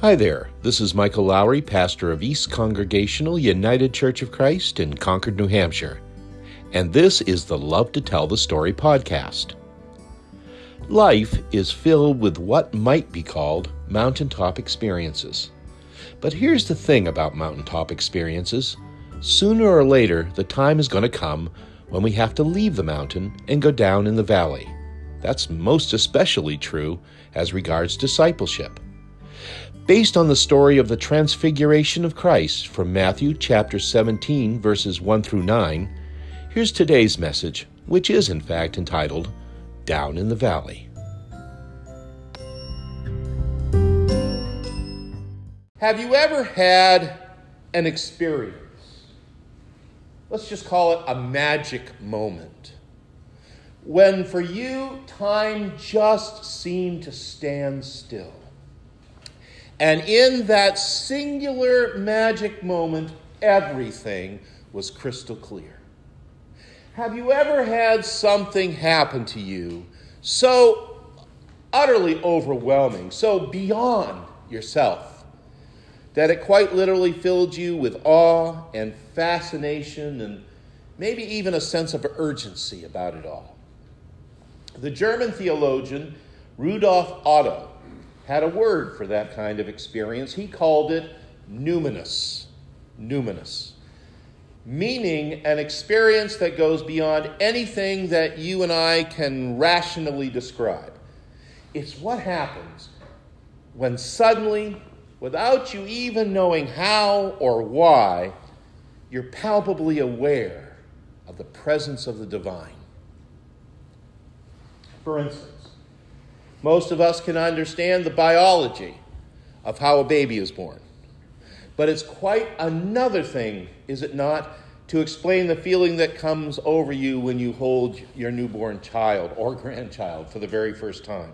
Hi there. This is Michael Lowry, pastor of East Congregational United Church of Christ in Concord, New Hampshire. And this is the Love to Tell the Story podcast. Life is filled with what might be called mountaintop experiences. But here's the thing about mountaintop experiences sooner or later, the time is going to come when we have to leave the mountain and go down in the valley. That's most especially true as regards discipleship based on the story of the transfiguration of Christ from Matthew chapter 17, verses 1 through 9, here's today's message, which is in fact entitled Down in the Valley. Have you ever had an experience? Let's just call it a magic moment. When for you, time just seemed to stand still. And in that singular magic moment, everything was crystal clear. Have you ever had something happen to you so utterly overwhelming, so beyond yourself, that it quite literally filled you with awe and fascination and maybe even a sense of urgency about it all? The German theologian Rudolf Otto had a word for that kind of experience. He called it numinous. Numinous. Meaning an experience that goes beyond anything that you and I can rationally describe. It's what happens when suddenly, without you even knowing how or why, you're palpably aware of the presence of the divine. For instance, most of us can understand the biology of how a baby is born. But it's quite another thing, is it not, to explain the feeling that comes over you when you hold your newborn child or grandchild for the very first time.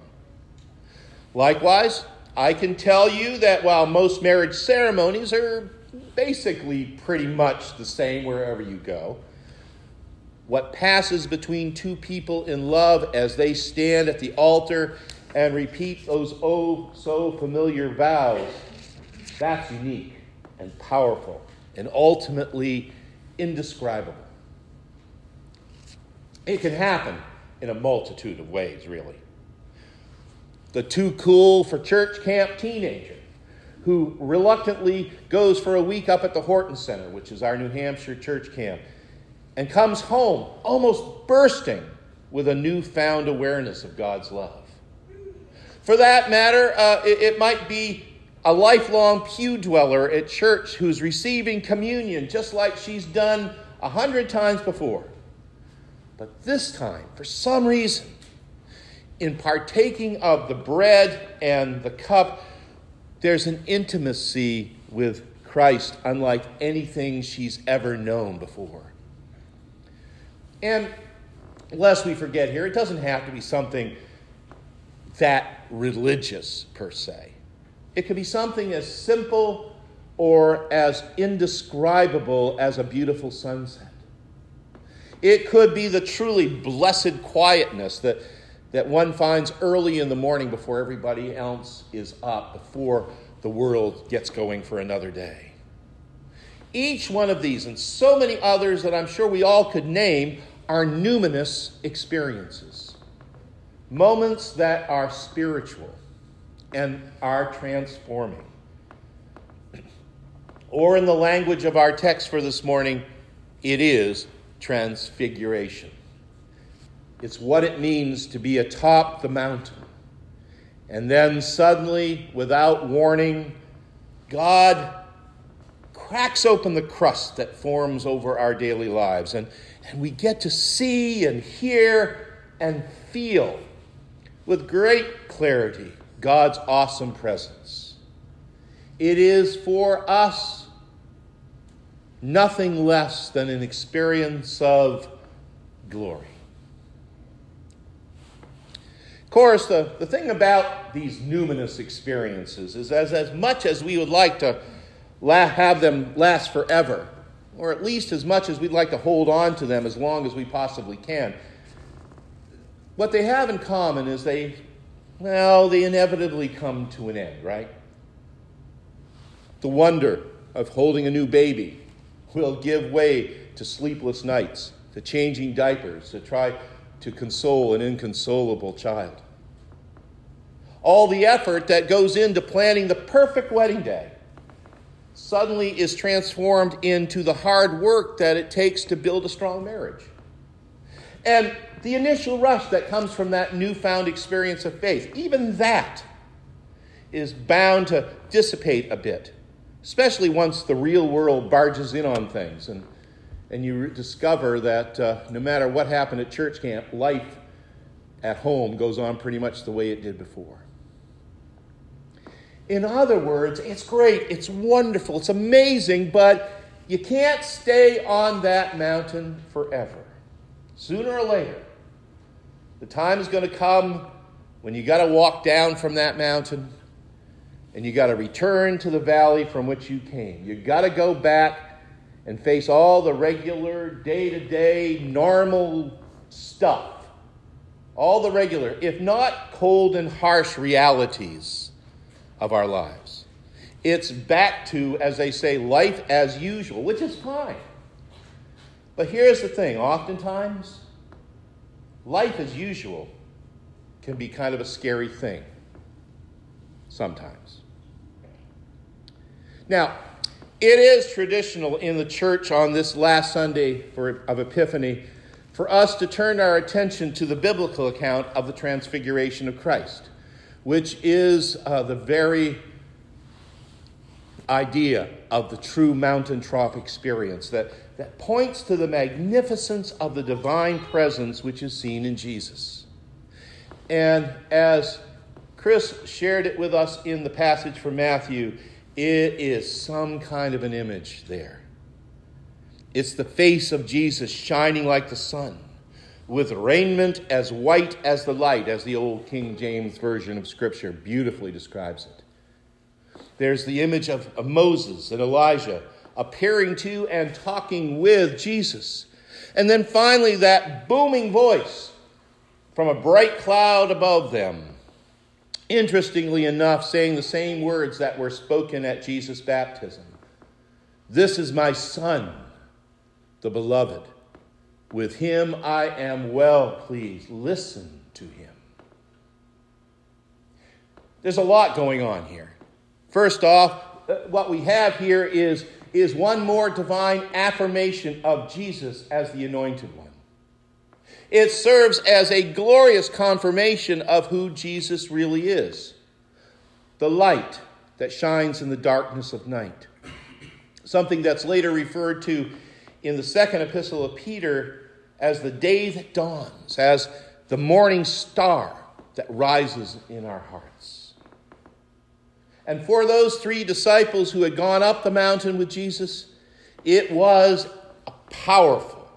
Likewise, I can tell you that while most marriage ceremonies are basically pretty much the same wherever you go, what passes between two people in love as they stand at the altar and repeat those oh so familiar vows, that's unique and powerful and ultimately indescribable. It can happen in a multitude of ways, really. The too cool for church camp teenager who reluctantly goes for a week up at the Horton Center, which is our New Hampshire church camp, and comes home almost bursting with a newfound awareness of God's love. For that matter, uh, it, it might be a lifelong pew dweller at church who's receiving communion just like she's done a hundred times before. But this time, for some reason, in partaking of the bread and the cup, there's an intimacy with Christ unlike anything she's ever known before. And lest we forget here, it doesn't have to be something that religious per se. It could be something as simple or as indescribable as a beautiful sunset. It could be the truly blessed quietness that, that one finds early in the morning before everybody else is up, before the world gets going for another day. Each one of these, and so many others that I'm sure we all could name, are numinous experiences moments that are spiritual and are transforming. Or, in the language of our text for this morning, it is transfiguration. It's what it means to be atop the mountain. And then suddenly, without warning, God cracks open the crust that forms over our daily lives. And, and we get to see and hear and feel with great clarity God's awesome presence. It is for us nothing less than an experience of glory. Of course, the, the thing about these numinous experiences is as, as much as we would like to la- have them last forever, or at least as much as we'd like to hold on to them as long as we possibly can, what they have in common is they, well, they inevitably come to an end, right? The wonder of holding a new baby will give way to sleepless nights, to changing diapers, to try to console an inconsolable child. All the effort that goes into planning the perfect wedding day suddenly is transformed into the hard work that it takes to build a strong marriage. And the initial rush that comes from that newfound experience of faith, even that is bound to dissipate a bit, especially once the real world barges in on things and, and you discover that uh, no matter what happened at church camp, life at home goes on pretty much the way it did before. In other words, it's great, it's wonderful, it's amazing, but you can't stay on that mountain forever. Sooner or later, the time is going to come when you got to walk down from that mountain and you got to return to the valley from which you came. You got to go back and face all the regular, day to day, normal stuff. All the regular, if not cold and harsh realities of our lives. It's back to, as they say, life as usual, which is fine. But here's the thing oftentimes, life as usual can be kind of a scary thing. Sometimes. Now, it is traditional in the church on this last Sunday for, of Epiphany for us to turn our attention to the biblical account of the transfiguration of Christ which is uh, the very idea of the true mountaintop experience that, that points to the magnificence of the divine presence which is seen in Jesus. And as Chris shared it with us in the passage from Matthew, it is some kind of an image there. It's the face of Jesus shining like the sun with raiment as white as the light, as the old King James Version of Scripture beautifully describes it. There's the image of, of Moses and Elijah appearing to and talking with Jesus. And then finally, that booming voice from a bright cloud above them. Interestingly enough, saying the same words that were spoken at Jesus' baptism This is my Son, the beloved with him I am well pleased. Listen to him. There's a lot going on here. First off, uh, what we have here is, is one more divine affirmation of Jesus as the anointed one. It serves as a glorious confirmation of who Jesus really is the light that shines in the darkness of night. Something that's later referred to in the second epistle of Peter as the day that dawns, as the morning star that rises in our hearts. And for those three disciples who had gone up the mountain with Jesus, it was a powerful,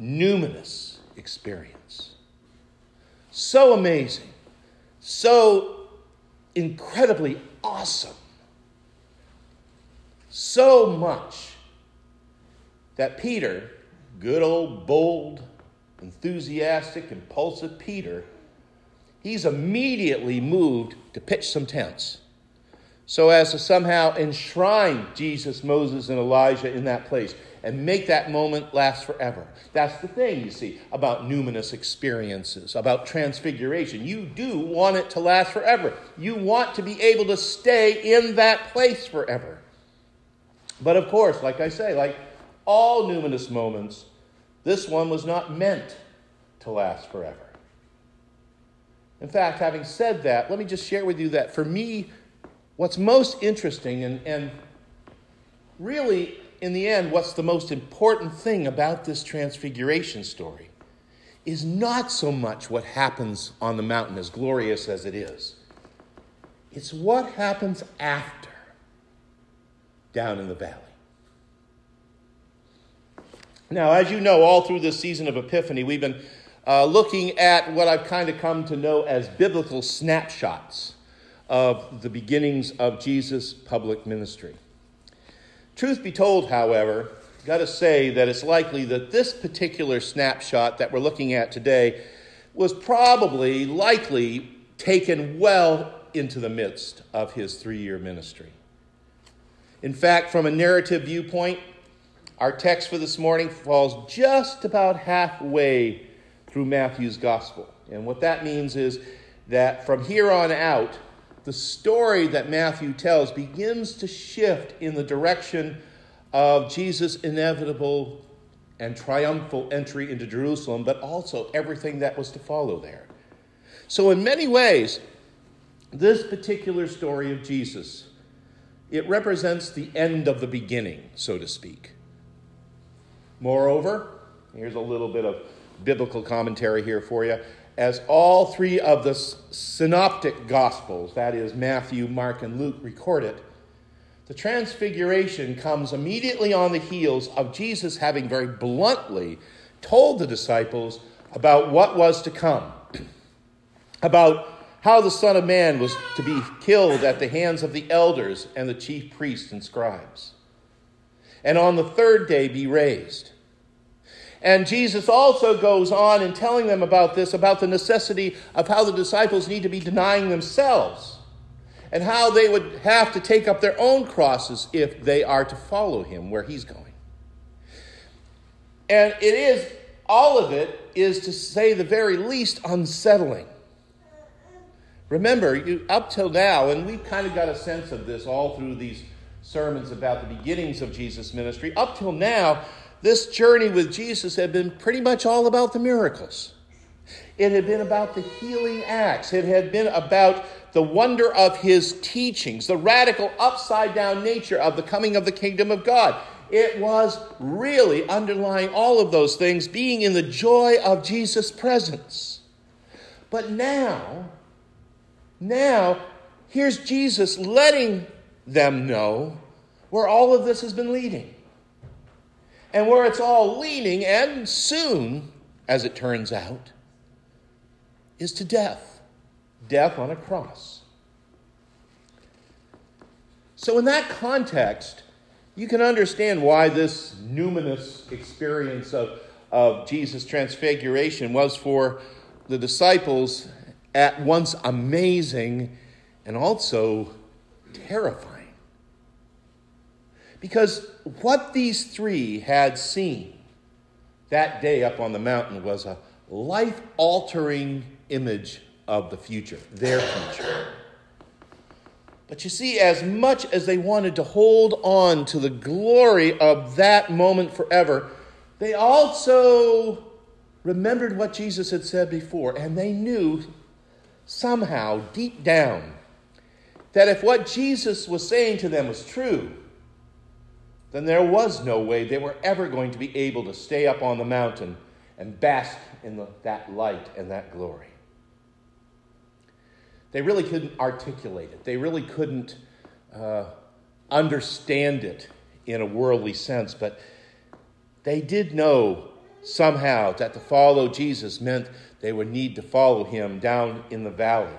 numinous experience. So amazing, so incredibly awesome, so much that Peter good old, bold, enthusiastic, impulsive Peter, he's immediately moved to pitch some tents so as to somehow enshrine Jesus, Moses, and Elijah in that place and make that moment last forever. That's the thing, you see, about numinous experiences, about transfiguration. You do want it to last forever. You want to be able to stay in that place forever. But of course, like I say, like all numinous moments, this one was not meant to last forever. In fact, having said that, let me just share with you that for me, what's most interesting and, and really, in the end, what's the most important thing about this transfiguration story is not so much what happens on the mountain, as glorious as it is. It's what happens after down in the valley. Now, as you know, all through this season of Epiphany, we've been uh, looking at what I've kind of come to know as biblical snapshots of the beginnings of Jesus' public ministry. Truth be told, however, got to say that it's likely that this particular snapshot that we're looking at today was probably likely taken well into the midst of his three year ministry. In fact, from a narrative viewpoint, our text for this morning falls just about halfway through Matthew's gospel. And what that means is that from here on out, the story that Matthew tells begins to shift in the direction of Jesus' inevitable and triumphal entry into Jerusalem, but also everything that was to follow there. So, in many ways, this particular story of Jesus, it represents the end of the beginning, so to speak. Moreover, here's a little bit of biblical commentary here for you. As all three of the synoptic gospels, that is, Matthew, Mark, and Luke, record it, the transfiguration comes immediately on the heels of Jesus having very bluntly told the disciples about what was to come, about how the Son of Man was to be killed at the hands of the elders and the chief priests and scribes, and on the third day be raised. And Jesus also goes on in telling them about this, about the necessity of how the disciples need to be denying themselves and how they would have to take up their own crosses if they are to follow him where he's going. And it is, all of it is to say the very least unsettling. Remember, you, up till now, and we've kind of got a sense of this all through these sermons about the beginnings of Jesus' ministry, up till now, this journey with Jesus had been pretty much all about the miracles. It had been about the healing acts. It had been about the wonder of his teachings, the radical upside down nature of the coming of the kingdom of God. It was really underlying all of those things being in the joy of Jesus' presence. But now, now, here's Jesus letting them know where all of this has been leading. And where it's all leaning, and soon, as it turns out, is to death death on a cross. So, in that context, you can understand why this numinous experience of, of Jesus' transfiguration was for the disciples at once amazing and also terrifying. Because what these three had seen that day up on the mountain was a life altering image of the future, their future. But you see, as much as they wanted to hold on to the glory of that moment forever, they also remembered what Jesus had said before, and they knew somehow, deep down, that if what Jesus was saying to them was true, then there was no way they were ever going to be able to stay up on the mountain and bask in the, that light and that glory. They really couldn't articulate it, they really couldn't uh, understand it in a worldly sense, but they did know somehow that to follow Jesus meant they would need to follow him down in the valley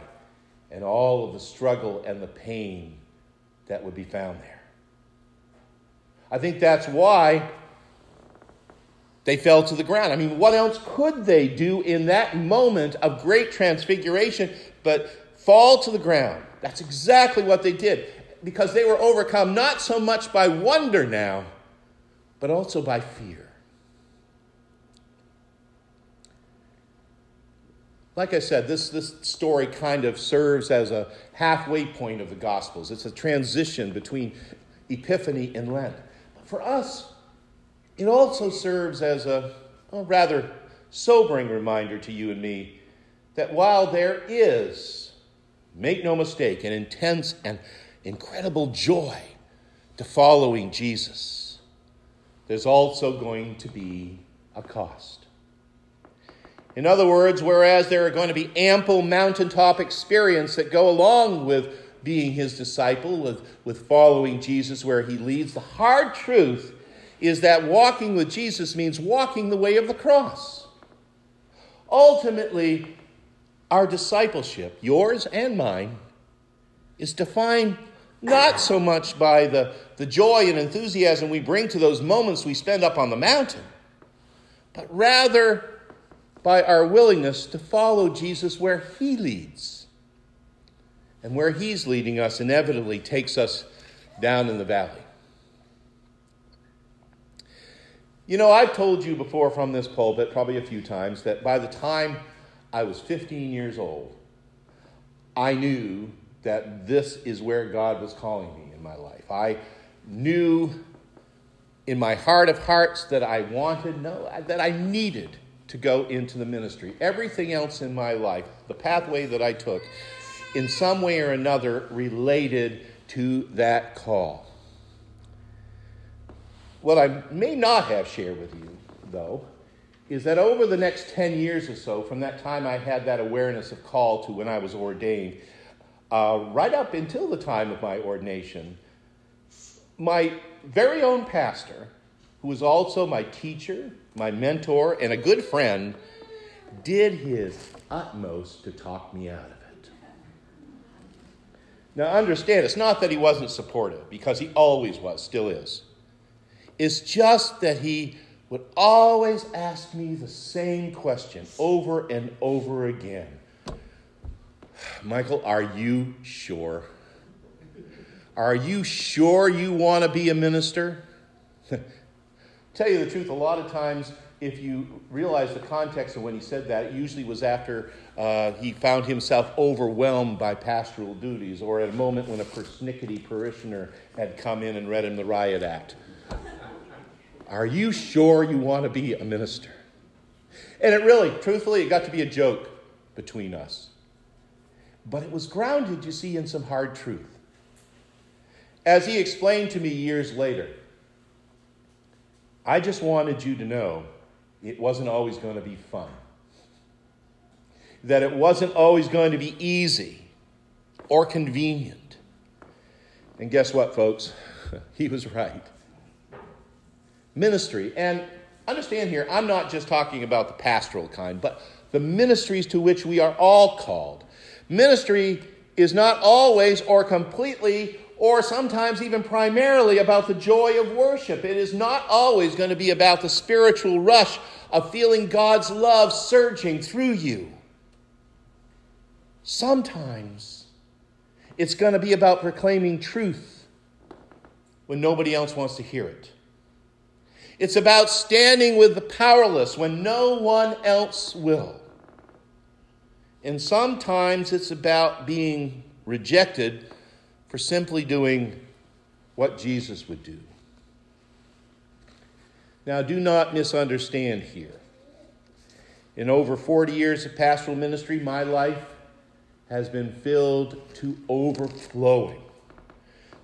and all of the struggle and the pain that would be found there. I think that's why they fell to the ground. I mean, what else could they do in that moment of great transfiguration but fall to the ground. That's exactly what they did because they were overcome not so much by wonder now, but also by fear. Like I said, this, this story kind of serves as a halfway point of the Gospels. It's a transition between Epiphany and Lent. For us, it also serves as a, a rather sobering reminder to you and me that while there is make no mistake, an intense and incredible joy to following Jesus, there's also going to be a cost. In other words, whereas there are going to be ample mountaintop experience that go along with being his disciple, with, with following Jesus where he leads, the hard truth is that walking with Jesus means walking the way of the cross. Ultimately, our discipleship, yours and mine, is defined not so much by the, the joy and enthusiasm we bring to those moments we spend up on the mountain, but rather by our willingness to follow Jesus where he leads. And where He's leading us inevitably takes us down in the valley. You know, I've told you before from this pulpit, probably a few times, that by the time I was 15 years old, I knew that this is where God was calling me in my life. I knew in my heart of hearts that I wanted, no, that I needed to go into the ministry. Everything else in my life, the pathway that I took, in some way or another related to that call. What I may not have shared with you, though, is that over the next 10 years or so, from that time I had that awareness of call to when I was ordained, uh, right up until the time of my ordination, my very own pastor, who was also my teacher, my mentor, and a good friend, did his utmost to talk me out of it. Now, understand, it's not that he wasn't supportive, because he always was, still is It's just that he would always ask me the same question over and over again Michael, are you sure? Are you sure you want to be a minister? Tell you the truth, a lot of times, if you realize the context of when he said that, it usually was after uh, he found himself overwhelmed by pastoral duties or at a moment when a persnickety parishioner had come in and read him the riot act. Are you sure you want to be a minister? And it really, truthfully, it got to be a joke between us. But it was grounded, you see, in some hard truth. As he explained to me years later, I just wanted you to know it wasn't always going to be fun, that it wasn't always going to be easy or convenient. And guess what, folks? he was right ministry. And understand here, I'm not just talking about the pastoral kind, but the ministries to which we are all called. Ministry is not always or completely or sometimes even primarily about the joy of worship. It is not always going to be about the spiritual rush of feeling God's love surging through you. Sometimes it's going to be about proclaiming truth when nobody else wants to hear it. It's about standing with the powerless when no one else will. And sometimes it's about being rejected for simply doing what Jesus would do. Now, do not misunderstand here. In over 40 years of pastoral ministry, my life has been filled to overflowing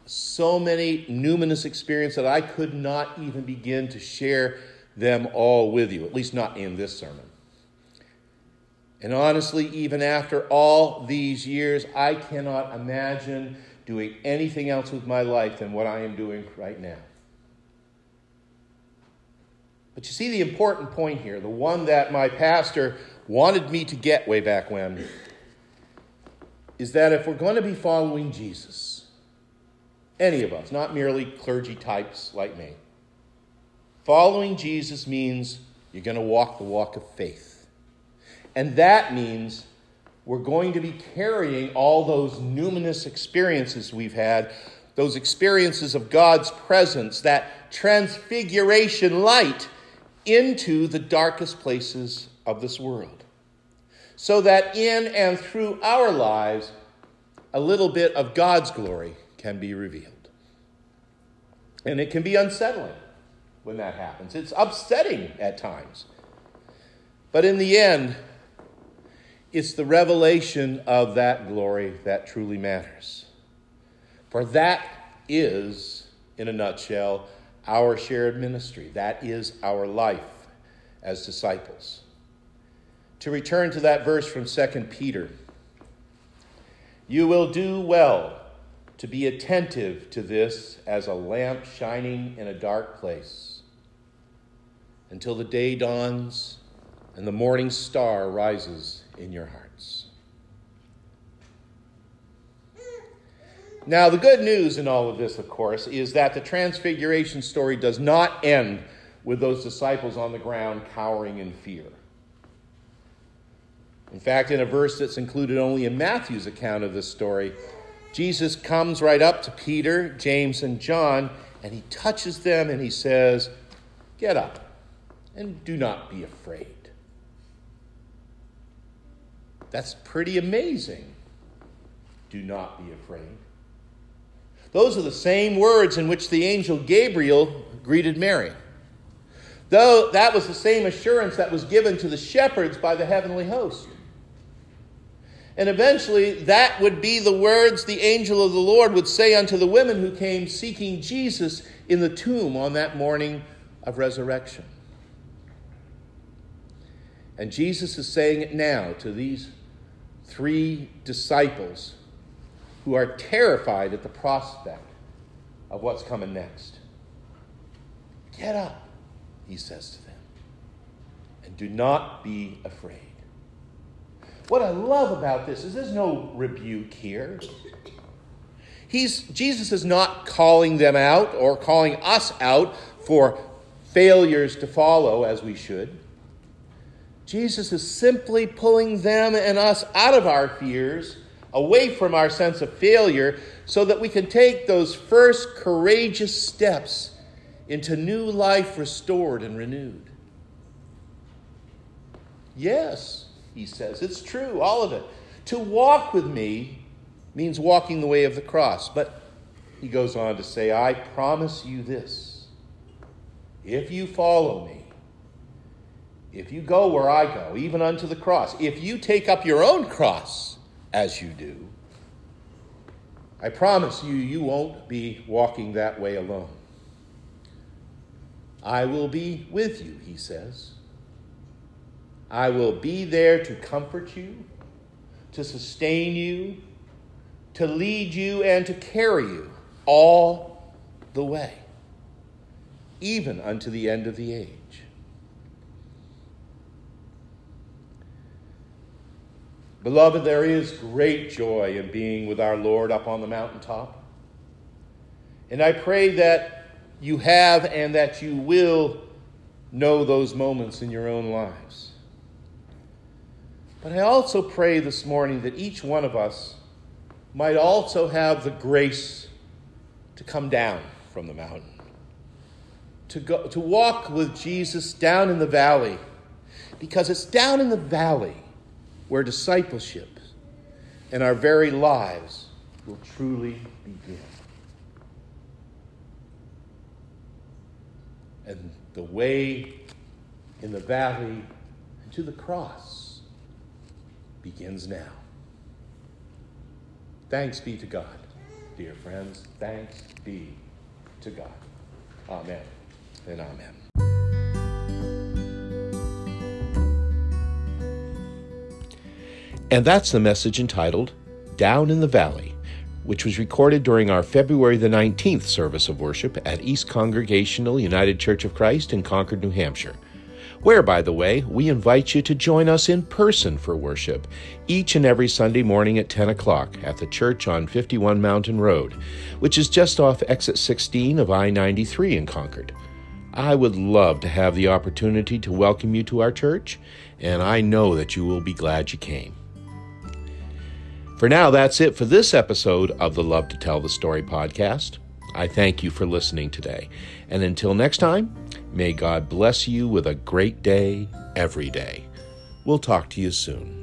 so many numinous experiences that I could not even begin to share them all with you, at least not in this sermon. And honestly, even after all these years, I cannot imagine doing anything else with my life than what I am doing right now. But you see the important point here, the one that my pastor wanted me to get way back when, is that if we're going to be following Jesus, any of us, not merely clergy types like me. Following Jesus means you're going to walk the walk of faith. And that means we're going to be carrying all those numinous experiences we've had, those experiences of God's presence, that transfiguration light into the darkest places of this world. So that in and through our lives, a little bit of God's glory can be revealed. And it can be unsettling when that happens. It's upsetting at times. But in the end, it's the revelation of that glory that truly matters. For that is, in a nutshell, our shared ministry. That is our life as disciples. To return to that verse from 2 Peter, you will do well to be attentive to this as a lamp shining in a dark place until the day dawns and the morning star rises in your hearts. Now, the good news in all of this, of course, is that the transfiguration story does not end with those disciples on the ground cowering in fear. In fact, in a verse that's included only in Matthew's account of this story, Jesus comes right up to Peter, James, and John, and he touches them and he says, Get up. and do not be afraid. That's pretty amazing. Do not be afraid. Those are the same words in which the angel Gabriel greeted Mary. Though that was the same assurance that was given to the shepherds by the heavenly host. And eventually, that would be the words the angel of the Lord would say unto the women who came seeking Jesus in the tomb on that morning of resurrection. And Jesus is saying it now to these three disciples who are terrified at the prospect of what's coming next. Get up, he says to them, and do not be afraid. What I love about this is there's no rebuke here. He's, Jesus is not calling them out or calling us out for failures to follow as we should. Jesus is simply pulling them and us out of our fears, away from our sense of failure, so that we can take those first courageous steps into new life restored and renewed. Yes, he says, it's true, all of it. To walk with me means walking the way of the cross. But he goes on to say, I promise you this if you follow me, if you go where I go, even unto the cross, if you take up your own cross as you do, I promise you, you won't be walking that way alone. I will be with you, he says. I will be there to comfort you, to sustain you, to lead you, and to carry you all the way, even unto the end of the age. Beloved, there is great joy in being with our Lord up on the mountaintop. And I pray that you have and that you will know those moments in your own lives. But I also pray this morning that each one of us might also have the grace to come down from the mountain, to, go, to walk with Jesus down in the valley, because it's down in the valley where discipleship and our very lives will truly begin. And the way in the valley to the cross begins now. Thanks be to God, dear friends. Thanks be to God. Amen and amen. And that's the message entitled Down in the Valley, which was recorded during our February the 19th service of worship at East Congregational United Church of Christ in Concord, New Hampshire. Where, by the way, we invite you to join us in person for worship each and every Sunday morning at 10 o'clock at the church on 51 Mountain Road, which is just off exit 16 of I 93 in Concord. I would love to have the opportunity to welcome you to our church, and I know that you will be glad you came. For now, that's it for this episode of the Love to Tell the Story podcast. I thank you for listening today. And until next time, may God bless you with a great day every day. We'll talk to you soon.